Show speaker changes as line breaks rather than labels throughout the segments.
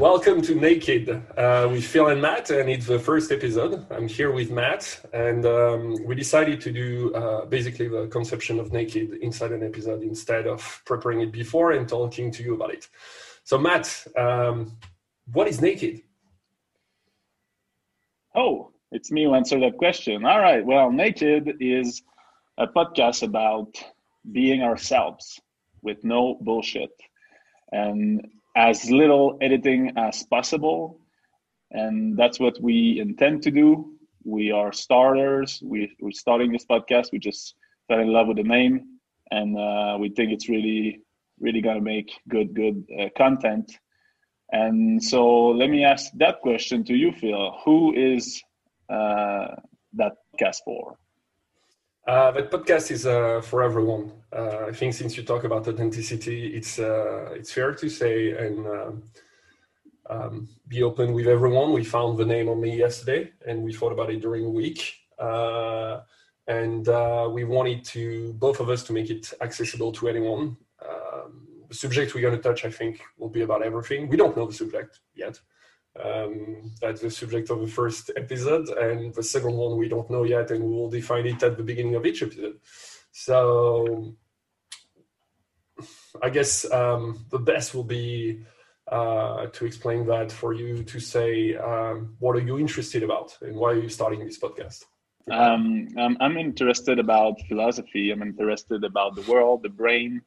Welcome to Naked uh, with Phil and Matt, and it's the first episode. I'm here with Matt, and um, we decided to do uh, basically the conception of Naked inside an episode instead of preparing it before and talking to you about it. So, Matt, um, what is Naked?
Oh, it's me who answered that question. All right. Well, Naked is a podcast about being ourselves with no bullshit and as little editing as possible. And that's what we intend to do. We are starters. We, we're starting this podcast. We just fell in love with the name, and uh, we think it's really, really gonna make good, good uh, content. And so, let me ask that question to you, Phil. Who is uh, that podcast for?
Uh, that podcast is uh, for everyone. Uh, I think since you talk about authenticity, it's uh, it's fair to say and um, um, be open with everyone. We found the name only yesterday, and we thought about it during a week. Uh, and uh, we wanted to both of us to make it accessible to anyone. Um, the subject we're going to touch, I think, will be about everything. We don't know the subject yet. Um, that's the subject of the first episode, and the second one we don't know yet, and we will define it at the beginning of each episode. So, I guess um, the best will be uh, to explain that for you to say um, what are you interested about and why are you starting this podcast.
Um, I'm interested about philosophy. I'm interested about the world, the brain,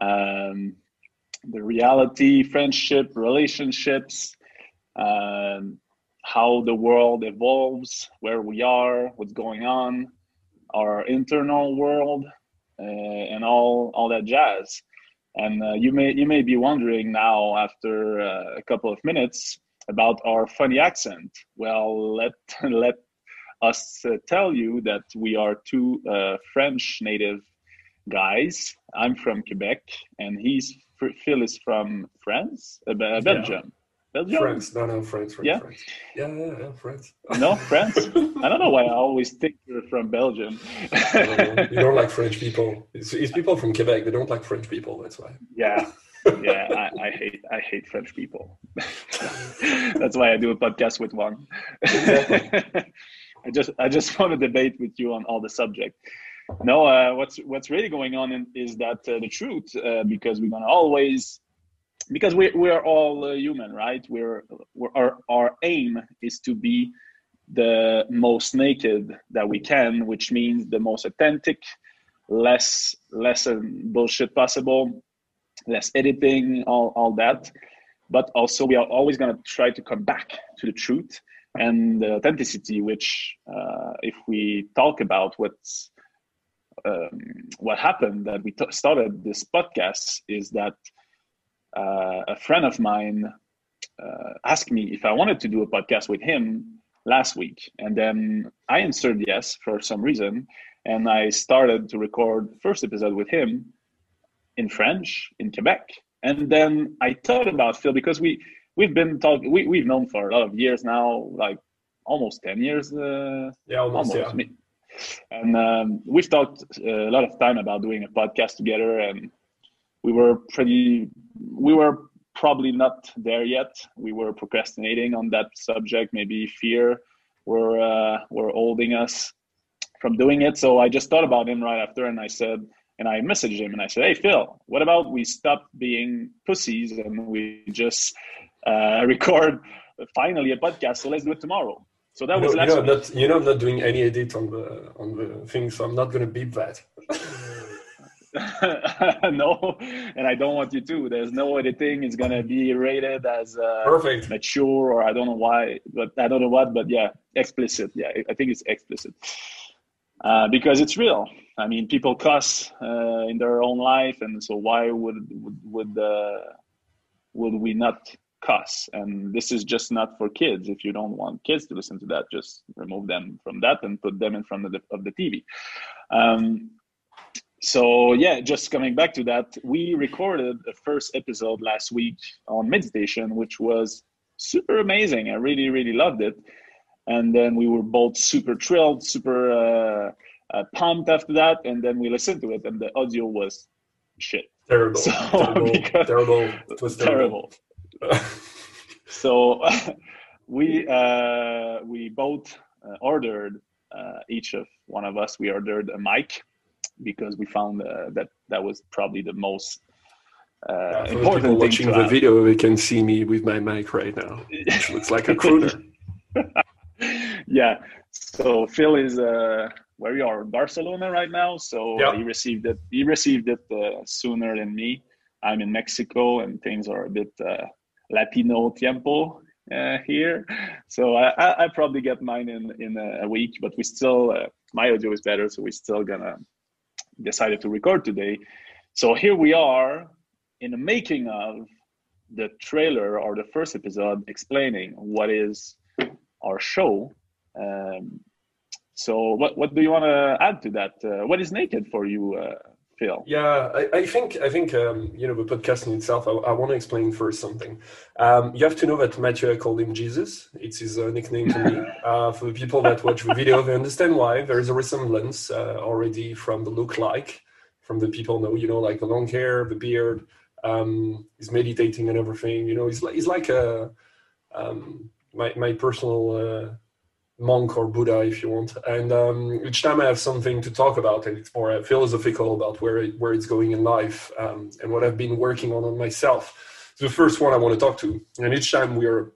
um, the reality, friendship, relationships um, how the world evolves, where we are, what's going on, our internal world, uh, and all all that jazz. And uh, you may you may be wondering now, after uh, a couple of minutes, about our funny accent. Well, let let us uh, tell you that we are two uh, French native guys. I'm from Quebec, and he's Phil is from France, uh, Belgium. Yeah.
Belgium? France. No, no, France. France
yeah?
France. Yeah, yeah, yeah, France.
No, France? I don't know why I always think you're from Belgium.
you don't like French people. It's, it's, people from Quebec. They don't like French people. That's why.
Yeah. Yeah, I, I hate I hate French people. That's why I do a podcast with one. I just I just want to debate with you on all the subject. No, uh, what's what's really going on in, is that uh, the truth uh, because we're gonna always because we we are all uh, human, right? We're, we're, our our aim is to be the most naked that we can, which means the most authentic, less less bullshit possible, less editing, all all that. But also, we are always going to try to come back to the truth and the authenticity. Which, uh, if we talk about what's um, what happened that we t- started this podcast, is that uh, a friend of mine uh, asked me if I wanted to do a podcast with him last week, and then I answered yes for some reason, and I started to record first episode with him in French in Quebec, and then I thought about Phil because we we've been talking we we've known for a lot of years now, like almost ten years.
Uh, yeah, almost. almost yeah.
And um, we've talked a lot of time about doing a podcast together, and we were pretty we were probably not there yet. We were procrastinating on that subject. Maybe fear were uh, were holding us from doing it. So i just thought about him right after and i said and i messaged him and i said hey phil what about we stop being pussies and we just uh, record finally a podcast so let's do it tomorrow? So that
you
was
know,
last
you know, I'm not, you know i'm not doing any edit on the on the thing so i'm not going to beep that
no, and I don't want you to. There's no editing. It's gonna be rated as uh,
perfect,
mature, or I don't know why, but I don't know what. But yeah, explicit. Yeah, I think it's explicit uh, because it's real. I mean, people cuss uh, in their own life, and so why would would would, uh, would we not cuss? And this is just not for kids. If you don't want kids to listen to that, just remove them from that and put them in front of the of the TV. Um, so yeah just coming back to that we recorded the first episode last week on meditation which was super amazing. I really really loved it. And then we were both super thrilled super uh, uh, pumped after that and then we listened to it and the audio was shit.
Terrible. So terrible, terrible. It was terrible,
terrible. so we uh, we both uh, ordered uh, each of one of us we ordered a mic because we found uh, that that was probably the most uh,
yeah, important watching the video they can see me with my mic right now which looks like a crooner
yeah so phil is uh, where you are barcelona right now so yep. he received it he received it uh, sooner than me i'm in mexico and things are a bit uh, latino tiempo uh, here. So I, I probably get mine in in a week, but we still uh, my audio is better, so we're still gonna decided to record today. So here we are in the making of the trailer or the first episode explaining what is our show. Um, so what what do you want to add to that? Uh, what is naked for you? Uh, Phil?
Yeah, I, I think I think um, you know the podcast in itself. I, I want to explain first something. Um, you have to know that Mathieu called him Jesus. It's his uh, nickname to me. Uh, for the people that watch the video, they understand why. There is a resemblance uh, already from the look like, from the people know. You know, like the long hair, the beard. Um, he's meditating and everything. You know, he's like he's like a um, my my personal uh, monk or Buddha, if you want. And um, each time I have something to talk about, and it's more philosophical about where it, where it's going in life um, and what I've been working on on myself. the first one I want to talk to, and each time we're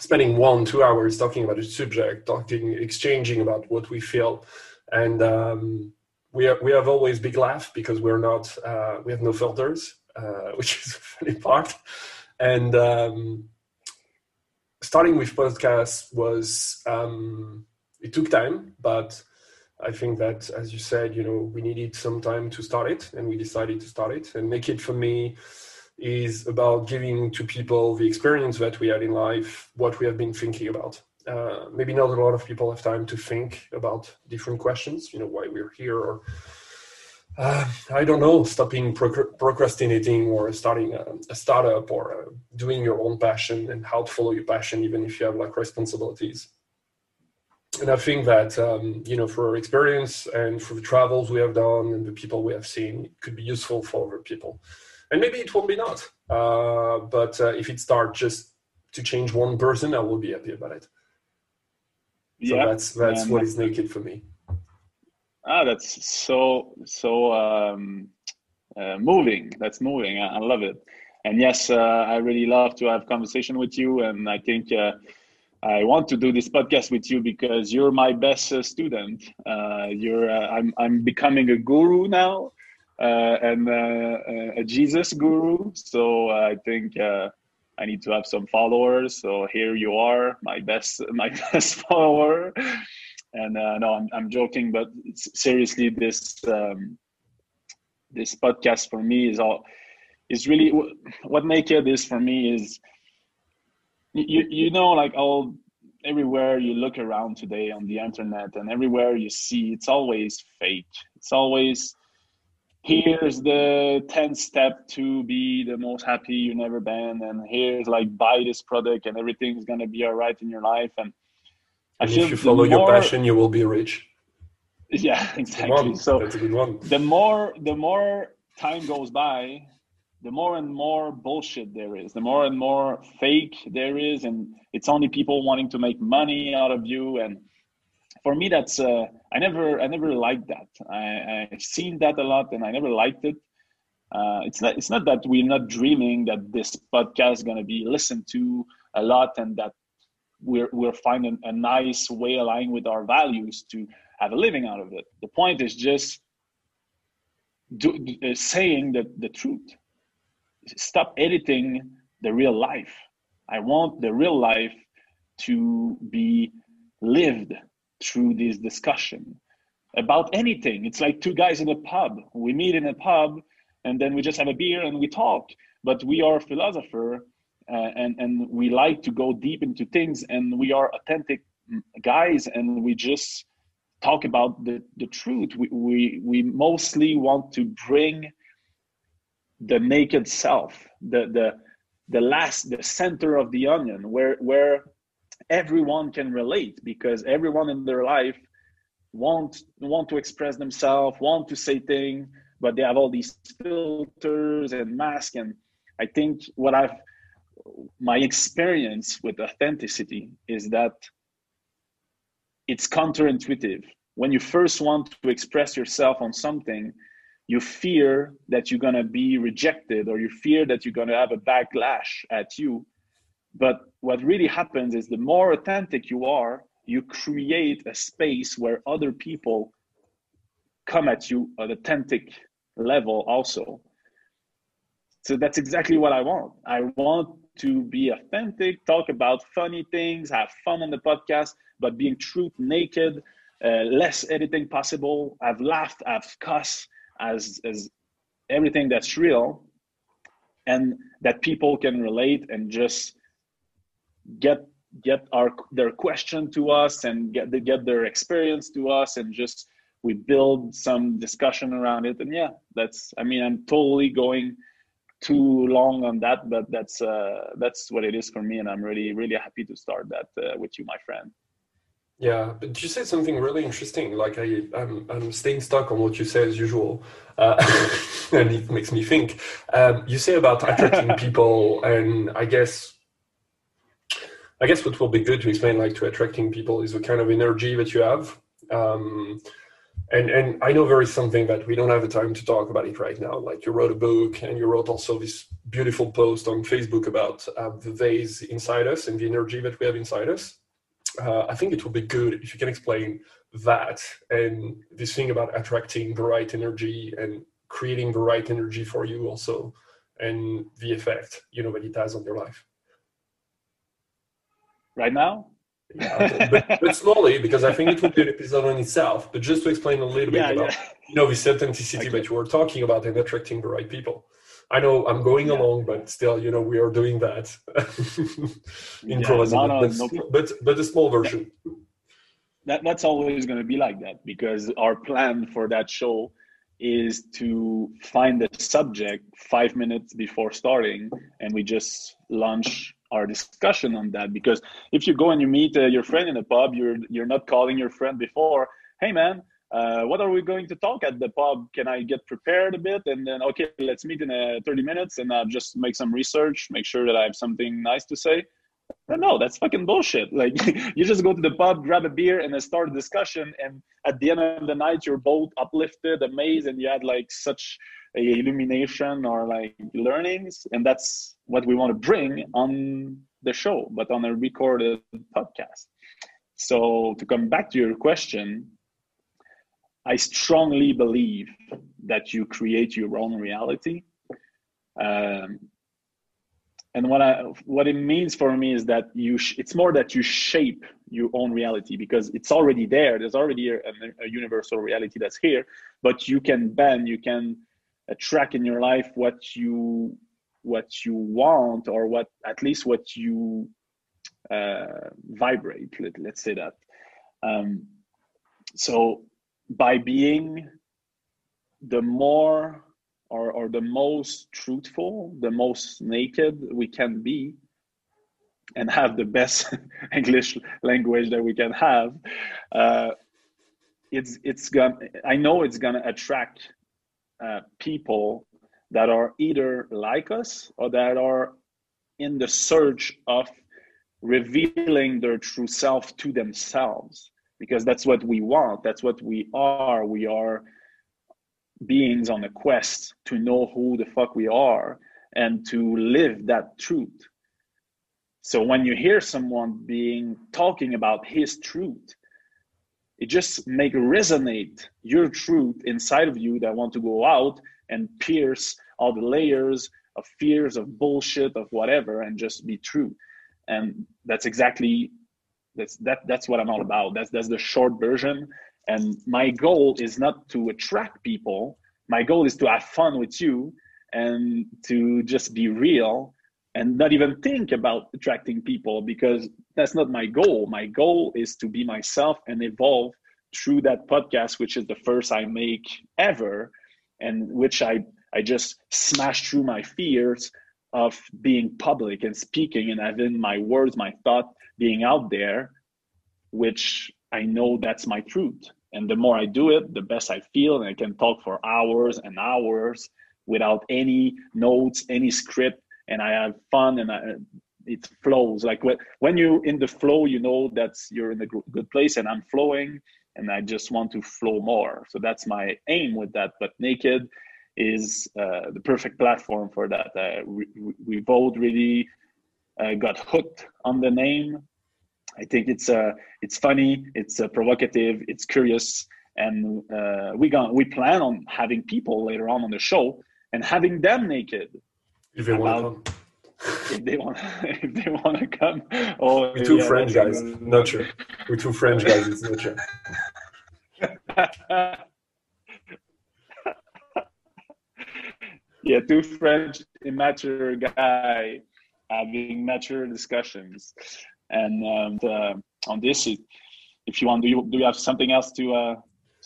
spending one two hours talking about a subject, talking, exchanging about what we feel, and um, we have, we have always big laugh because we're not uh, we have no filters, uh, which is a funny part, and um, starting with podcasts was um, it took time, but I think that as you said, you know, we needed some time to start it, and we decided to start it. And make it for me is about giving to people the experience that we had in life, what we have been thinking about. Uh, maybe not a lot of people have time to think about different questions, you know, why we're here or uh, I don't know, stopping procrastinating or starting a, a startup or uh, doing your own passion and how to follow your passion, even if you have like responsibilities. And I think that, um, you know, for our experience and for the travels we have done and the people we have seen, it could be useful for other people. And maybe it won't be not. Uh, but uh, if it starts just to change one person, I will be happy about it. So yeah. that's, that's what is naked for me.
Ah, that's so so um, uh, moving. That's moving. I, I, love it. And yes, uh, I really love to have conversation with you. And I think uh, I want to do this podcast with you because you're my best uh, student. Uh, you're uh, I'm I'm becoming a guru now, and a Jesus guru. So I think. I need to have some followers. So here you are, my best, my best follower. And uh, no, I'm, I'm joking, but seriously, this um, this podcast for me is all is really what naked is for me is you you know like all everywhere you look around today on the internet and everywhere you see it's always fake. It's always here's the 10th step to be the most happy you've never been and here's like buy this product and everything's gonna be all right in your life. And
I if you follow more, your passion, you will be rich.
Yeah, exactly. So the more the more time goes by, the more and more bullshit there is, the more and more fake there is, and it's only people wanting to make money out of you. And for me, that's uh, I never I never liked that. I, I've seen that a lot, and I never liked it. Uh, it's not it's not that we're not dreaming that this podcast is gonna be listened to a lot, and that we're we're finding a nice way aligned with our values to have a living out of it. The point is just do, uh, saying the, the truth. Stop editing the real life. I want the real life to be lived through this discussion about anything. It's like two guys in a pub. We meet in a pub and then we just have a beer and we talk. But we are philosopher uh, and and we like to go deep into things and we are authentic guys and we just talk about the the truth. We we, we mostly want to bring the naked self the the the last the center of the onion where where everyone can relate because everyone in their life want want to express themselves want to say things but they have all these filters and masks. And i think what i've my experience with authenticity is that it's counterintuitive. When you first want to express yourself on something, you fear that you're going to be rejected or you fear that you're going to have a backlash at you. But what really happens is the more authentic you are, you create a space where other people come at you at an authentic level also. So that's exactly what I want. I want to be authentic, talk about funny things, have fun on the podcast, but being truth naked, uh, less editing possible. I've laughed, I've cussed, as as everything that's real, and that people can relate and just get get our their question to us and get get their experience to us and just we build some discussion around it and yeah that's i mean i'm totally going too long on that but that's uh that's what it is for me and i'm really really happy to start that uh, with you my friend
yeah, but you said something really interesting. Like I, I'm, I'm staying stuck on what you say as usual, uh, and it makes me think. Um, you say about attracting people, and I guess, I guess what will be good to explain, like to attracting people, is the kind of energy that you have. Um, and and I know there is something that we don't have the time to talk about it right now. Like you wrote a book, and you wrote also this beautiful post on Facebook about uh, the vase inside us and the energy that we have inside us. Uh, I think it would be good if you can explain that and this thing about attracting the right energy and creating the right energy for you also and the effect you know that it has on your life.
Right now
yeah, but, but, slowly because i think it would be an episode on itself but just to explain a little bit about yeah. you know this authenticity okay. that you were talking about and attracting the right people I know I'm going yeah. along, but still, you know, we are doing that. Improvising, yeah, no, no, but, no. but, but a small version.
That that's always going to be like that because our plan for that show is to find the subject five minutes before starting, and we just launch our discussion on that. Because if you go and you meet uh, your friend in a pub, you're you're not calling your friend before. Hey, man, uh, what are we going to talk at the pub? Can I get prepared a bit? And then, okay, let's meet in uh, 30 minutes and i'll just make some research, make sure that I have something nice to say. No, that's fucking bullshit. Like, you just go to the pub, grab a beer, and then start a discussion. And at the end of the night, you're both uplifted, amazed, and you had like such illumination or like learnings. And that's what we want to bring on the show, but on a recorded podcast. So, to come back to your question, I strongly believe that you create your own reality. Um, and what I what it means for me is that you sh- it's more that you shape your own reality because it's already there. There's already a, a universal reality that's here, but you can bend, you can attract in your life what you what you want or what at least what you uh, vibrate. Let, let's say that. Um, so by being the more or, or the most truthful, the most naked we can be, and have the best English language that we can have, uh, it's it's gonna. I know it's gonna attract uh, people that are either like us or that are in the search of revealing their true self to themselves because that's what we want that's what we are. We are beings on a quest to know who the fuck we are and to live that truth. So when you hear someone being talking about his truth it just make resonate your truth inside of you that want to go out and pierce all the layers of fears of bullshit of whatever and just be true. And that's exactly that's that that's what i'm all about. That's that's the short version. And my goal is not to attract people. My goal is to have fun with you and to just be real and not even think about attracting people because that's not my goal my goal is to be myself and evolve through that podcast which is the first i make ever and which i i just smash through my fears of being public and speaking and having my words my thought being out there, which I know that's my truth. And the more I do it, the best I feel, and I can talk for hours and hours without any notes, any script, and I have fun and I, it flows. Like when when you in the flow, you know that's you're in a good place, and I'm flowing, and I just want to flow more. So that's my aim with that. But naked is uh, the perfect platform for that. Uh, we, we both really uh, got hooked on the name. I think it's uh, it's funny, it's uh, provocative, it's curious, and uh, we got we plan on having people later on on the show and having them naked.
If they want to come.
If they want, if they want to come. Oh,
we're two yeah, French guys, not sure. We're two French guys. It's not sure.
yeah, two French immature guy having mature discussions, and um, the, on this, if you want, do you do you have something else to uh,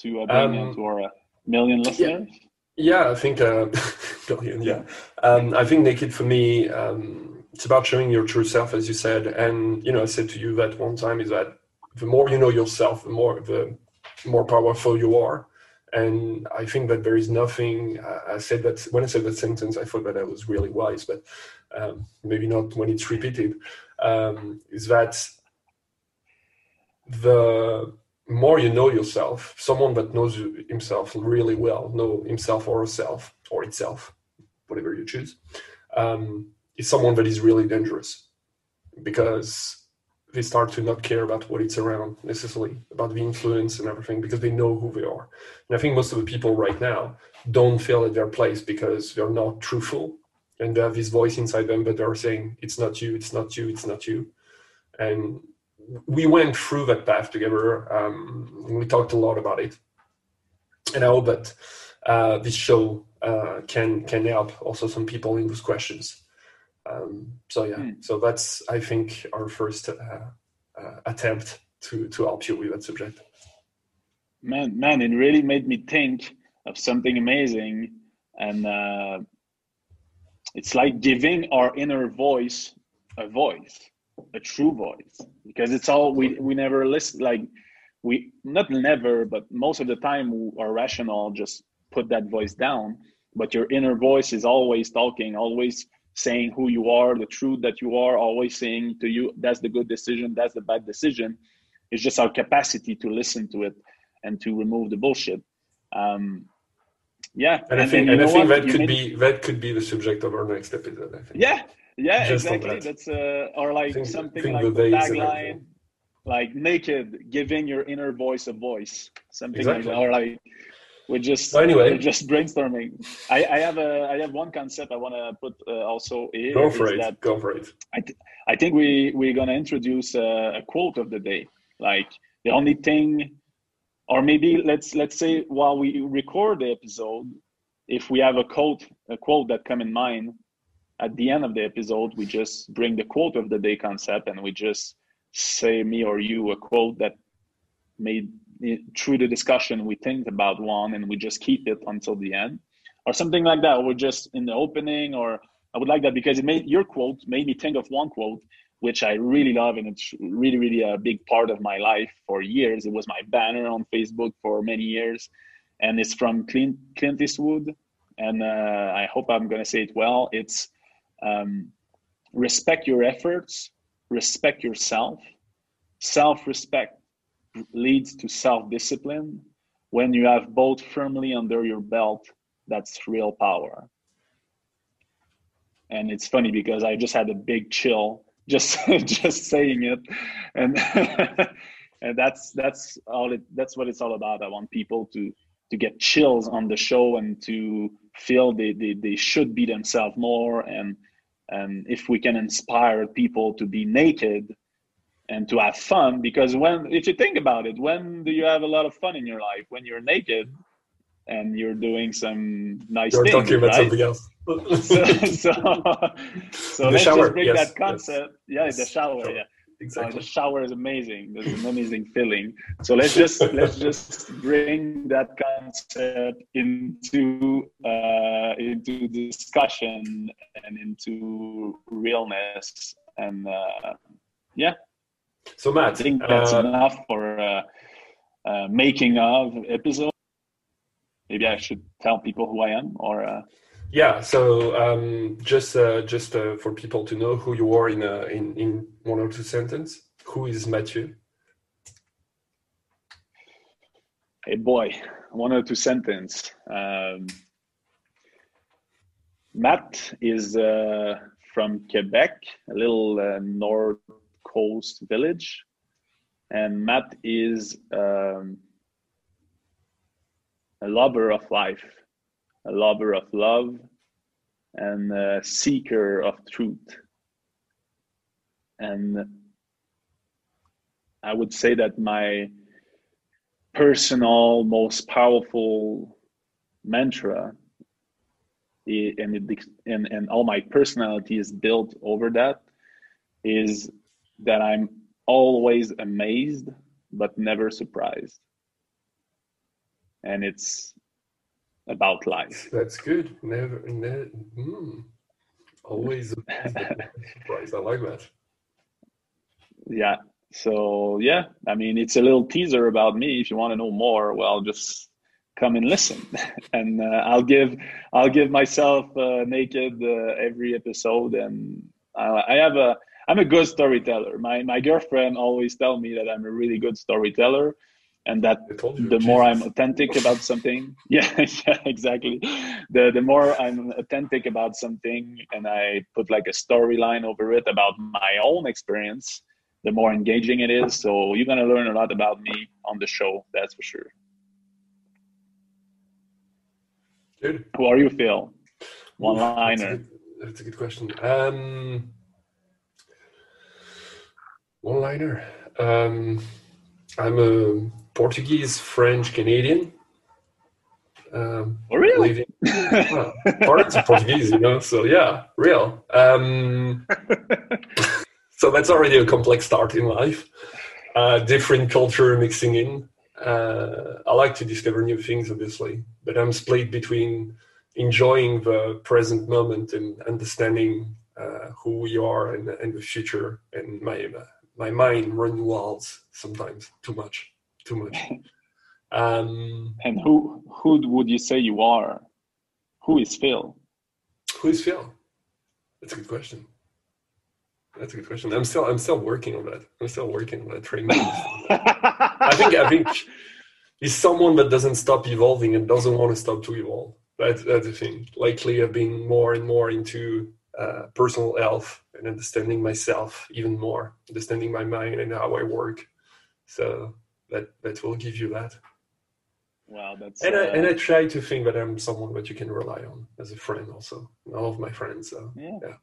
to uh, bring um, into our uh, million listeners?
Yeah, yeah I think uh, billion. Yeah, um, I think naked for me, um, it's about showing your true self, as you said, and you know, I said to you that one time is that the more you know yourself, the more the more powerful you are. And I think that there is nothing. I said that when I said that sentence, I thought that I was really wise, but um, maybe not when it's repeated. Um, is that the more you know yourself, someone that knows himself really well, know himself or herself or itself, whatever you choose, um, is someone that is really dangerous because they start to not care about what it's around necessarily, about the influence and everything, because they know who they are. And I think most of the people right now don't feel at their place because they're not truthful and they have this voice inside them, but they're saying, it's not you, it's not you, it's not you. And we went through that path together. Um, we talked a lot about it. And I hope that uh, this show uh, can can help also some people in those questions. Um, so yeah, mm. so that's I think our first uh, uh, attempt to to help you with that subject.
Man, man, it really made me think of something amazing, and uh, it's like giving our inner voice a voice, a true voice, because it's all we we never listen like we not never, but most of the time our rational just put that voice down. But your inner voice is always talking, always saying who you are, the truth that you are, always saying to you, that's the good decision, that's the bad decision. It's just our capacity to listen to it and to remove the bullshit. Um, yeah,
and, and I think, and I think that you could be that could be the subject of our next episode. I think.
Yeah, yeah, just exactly. That. That's uh, or like think, something like the tagline, like naked, giving your inner voice a voice, something exactly. like that, or like we're just
anyway.
we're just brainstorming. I, I have a i have one concept i want to put uh, also here
go for it. that go for it.
I, th- I think we we're going to introduce a, a, quote of the day. Like the only thing or maybe let's let's say while we record the episode if we have a quote a quote that come in mind at the end of the episode we just bring the quote of the day concept and we just say me or you a quote that made through the discussion we think about one and we just keep it until the end. Or something like that or just in the opening or i would like that because it made your quote made me think of one quote which i really love and it's really really a big part of my life for years. It was my banner on facebook for many years and it's from clint, clint eastwood and uh, i hope i'm going to say it well. It's um, respect your efforts respect yourself self-respect leads to self discipline. When you have both firmly under your belt, that's real power. And it's funny because I just had a big chill just just saying it, and and that's that's all it that's what it's all about. I want people to to get chills on the show and to feel they, they, they should be themselves more and and if we can inspire people to be naked and to have fun because when if you think about it when do you have a lot of fun in your life when you're naked and you're doing some nice you're things, talking about right? something else so so, so let's shower. just bring yes, that concept yes. yeah the shower, shower. yeah exactly. Uh, the shower is amazing there's an amazing feeling so let's just let's just bring that concept into uh, into discussion and into realness and uh, yeah
so Matt, I
think that's uh, enough for uh, uh, making of episode. Maybe I should tell people who I am, or.
Yeah, so um, just uh, just uh, for people to know who you are in, uh, in in one or two sentences, who is Mathieu?
Hey boy, one or two sentence. Um, Matt is uh, from Quebec, a little uh, north coast village, and Matt is um, a lover of life a lover of love and a seeker of truth. And I would say that my personal, most powerful mantra and, it, and, and all my personality is built over that is that I'm always amazed but never surprised. And it's about life.
That's good. Never, never mm, always surprise. I like that.
Yeah. So yeah, I mean, it's a little teaser about me. If you want to know more, well, just come and listen, and uh, I'll give I'll give myself uh, naked uh, every episode, and I have a I'm a good storyteller. My my girlfriend always tell me that I'm a really good storyteller and that the more i'm authentic about something yeah yeah exactly. The the more i'm authentic about something and i put like a storyline over it about my own experience the more engaging it is. So you're going to learn a lot about me on the show that's for sure.
Good
who are you phil? One liner
that's, that's, a good question. Um one liner um i'm a Portuguese, French, Canadian.
Um, oh, really?
Well, parts of Portuguese, you know. So yeah, real. Um, so that's already a complex start in life. Uh, different culture mixing in. Uh, I like to discover new things, obviously, but I'm split between enjoying the present moment and understanding uh, who we are and, and the future. And my my mind runs wild sometimes, too much too much. Um,
and who who would you say you are? Who is Phil?
Who is Phil? That's a good question. That's a good question. I'm still I'm still working on that. I'm still working on that training. I think I think he's someone that doesn't stop evolving and doesn't want to stop to evolve. That's that's the thing. Lately, I've been more and more into uh, personal health and understanding myself even more, understanding my mind and how I work. So that that will give you that.
Wow, that's
and uh, I and I try to think that I'm someone that you can rely on as a friend, also all of my friends. So yeah. yeah.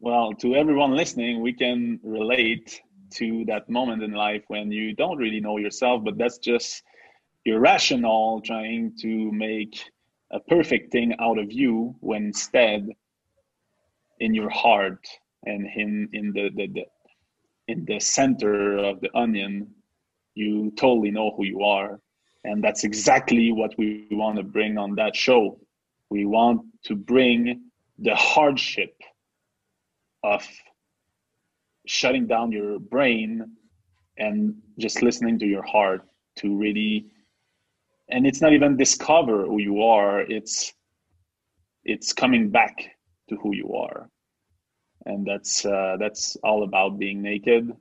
Well, to everyone listening, we can relate to that moment in life when you don't really know yourself, but that's just your rational trying to make a perfect thing out of you when instead in your heart and in in the, the, the in the center of the onion you totally know who you are. And that's exactly what we want to bring on that show. We want to bring the hardship of shutting down your brain and just listening to your heart to really and it's not even discover who you are it's it's coming back to who you are and that's uh, that's all about being naked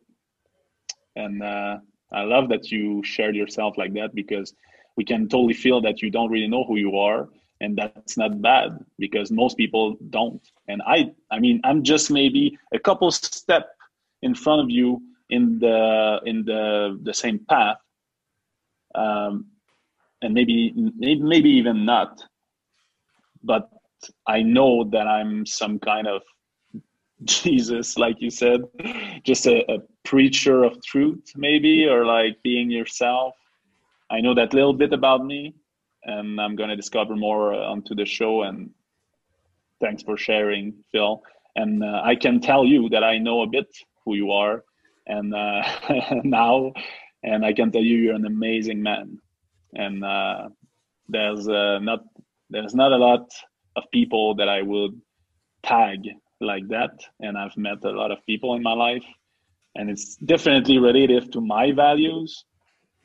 and uh, I love that you shared yourself like that because we can totally feel that you don't really know who you are and that's not bad because most people don't. And i i mean i'm just maybe a couple step in front of you in the in the the same path um, and maybe maybe even not but i know that i'm some kind of Jesus, like you said, just a, a, preacher of truth, maybe, or like being yourself. I know that little bit about me, and I'm going to discover more onto the show. And thanks for sharing, Phil. And uh, I can tell you that I know a bit who you are, and uh, now, and I can tell you you're an amazing man. And uh, there's uh, not there's not a lot of people that I would tag like that and i've met a lot of people in my life and it's definitely relative to my values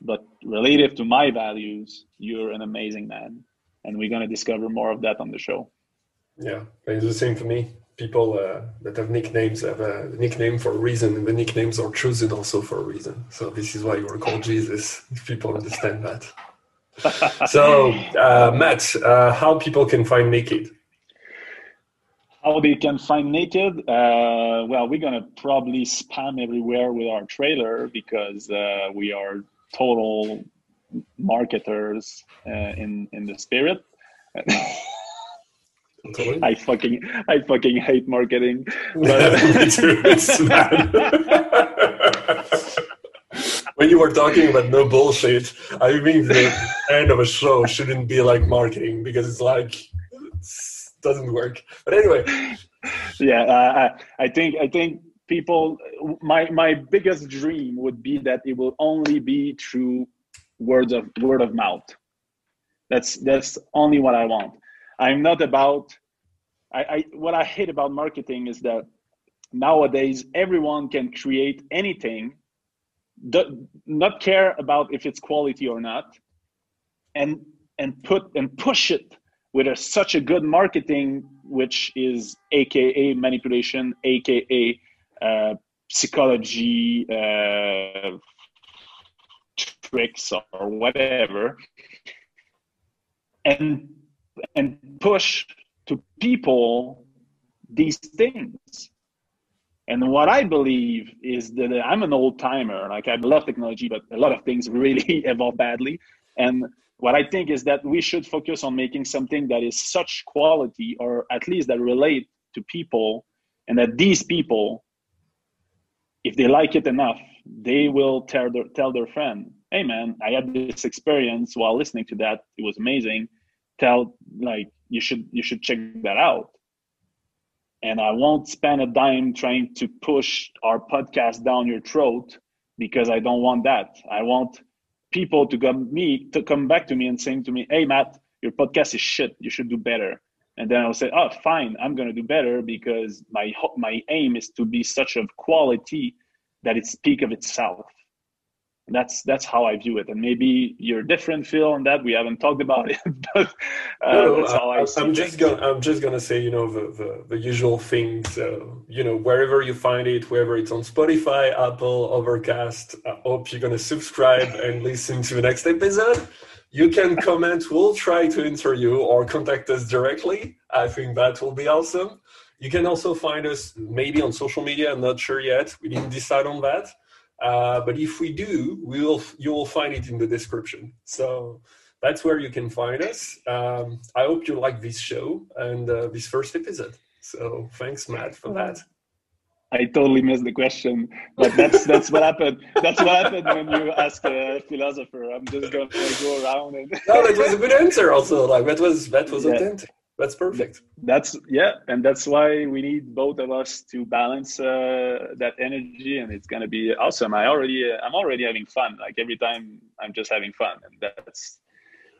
but relative to my values you're an amazing man and we're going to discover more of that on the show
Yeah, it's the same for me. People uh, that have nicknames have a nickname for a reason, and the nicknames are chosen also for a reason. So this is why you are called Jesus. If people understand that. so, uh, Matt, uh, how people can find Naked?
How they can find Naked? Uh, well, we're gonna probably spam everywhere with our trailer because uh, we are total marketers uh, in in the spirit. Totally. I fucking I fucking hate marketing. But...
when you were talking about no bullshit, I think the end of a show shouldn't be like marketing because it's like doesn't work. But anyway,
yeah, uh, I think I think people. My my biggest dream would be that it will only be through words of word of mouth. That's that's only what I want. I'm not about. I, I what I hate about marketing is that nowadays everyone can create anything, do, not care about if it's quality or not, and and put and push it with a, such a good marketing, which is AKA manipulation, AKA uh, psychology, uh, tricks or whatever, and and push to people these things. And what I believe is that I'm an old timer. Like I love technology, but a lot of things really evolve badly. And what I think is that we should focus on making something that is such quality, or at least that relate to people, and that these people, if they like it enough, they will tell their, tell their friend, "Hey, man, I had this experience while listening to that. It was amazing." tell like you should you should check that out and i won't spend a dime trying to push our podcast down your throat because i don't want that i want people to come me to come back to me and saying to me hey matt your podcast is shit. You should do better. And then i'll say oh fine. I'm to do better because my my aim is to be such of quality that it speak of itself that's that's how I view it. And maybe you're different, Phil, on that. We haven't talked about it, but uh, no, that's how I, I
am just gonna I'm just gonna say, you know, the the, the usual things. Uh, you know, wherever you find it, whether it's on Spotify, Apple, Overcast. I hope you're gonna subscribe and listen to the next episode. You can comment. We'll try to answer you or contact us directly. I think that will be awesome. You can also find us maybe on social media. I'm not sure yet. We didn't decide on that. Uh, but if we do, we will you will find it in the description. So that's where you can find us. Um, I hope you like this show and uh, this first episode. So thanks, Matt, for that.
I totally missed the question, but that's that's what happened. That's what happened when you ask a philosopher. I'm just gonna go around and.
no, that was a good answer. Also, like that was that was yeah. authentic that's perfect.
That's yeah and that's why we need both of us to balance uh, that energy and it's going to be awesome. I already uh, i'm already having fun. Like every time i'm just having fun and that's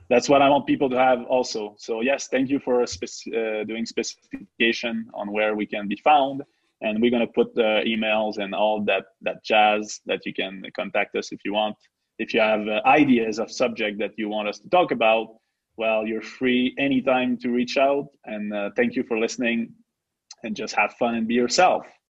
that's what i want people to have also. So yes thank you for spec- uh, doing specification on where we can be found and we're going to put the emails and all that that jazz that you can contact us if you want. If you have uh, ideas of subject that you want us to talk about well, you're free anytime to reach out. And uh, thank you for listening and just have fun and be yourself.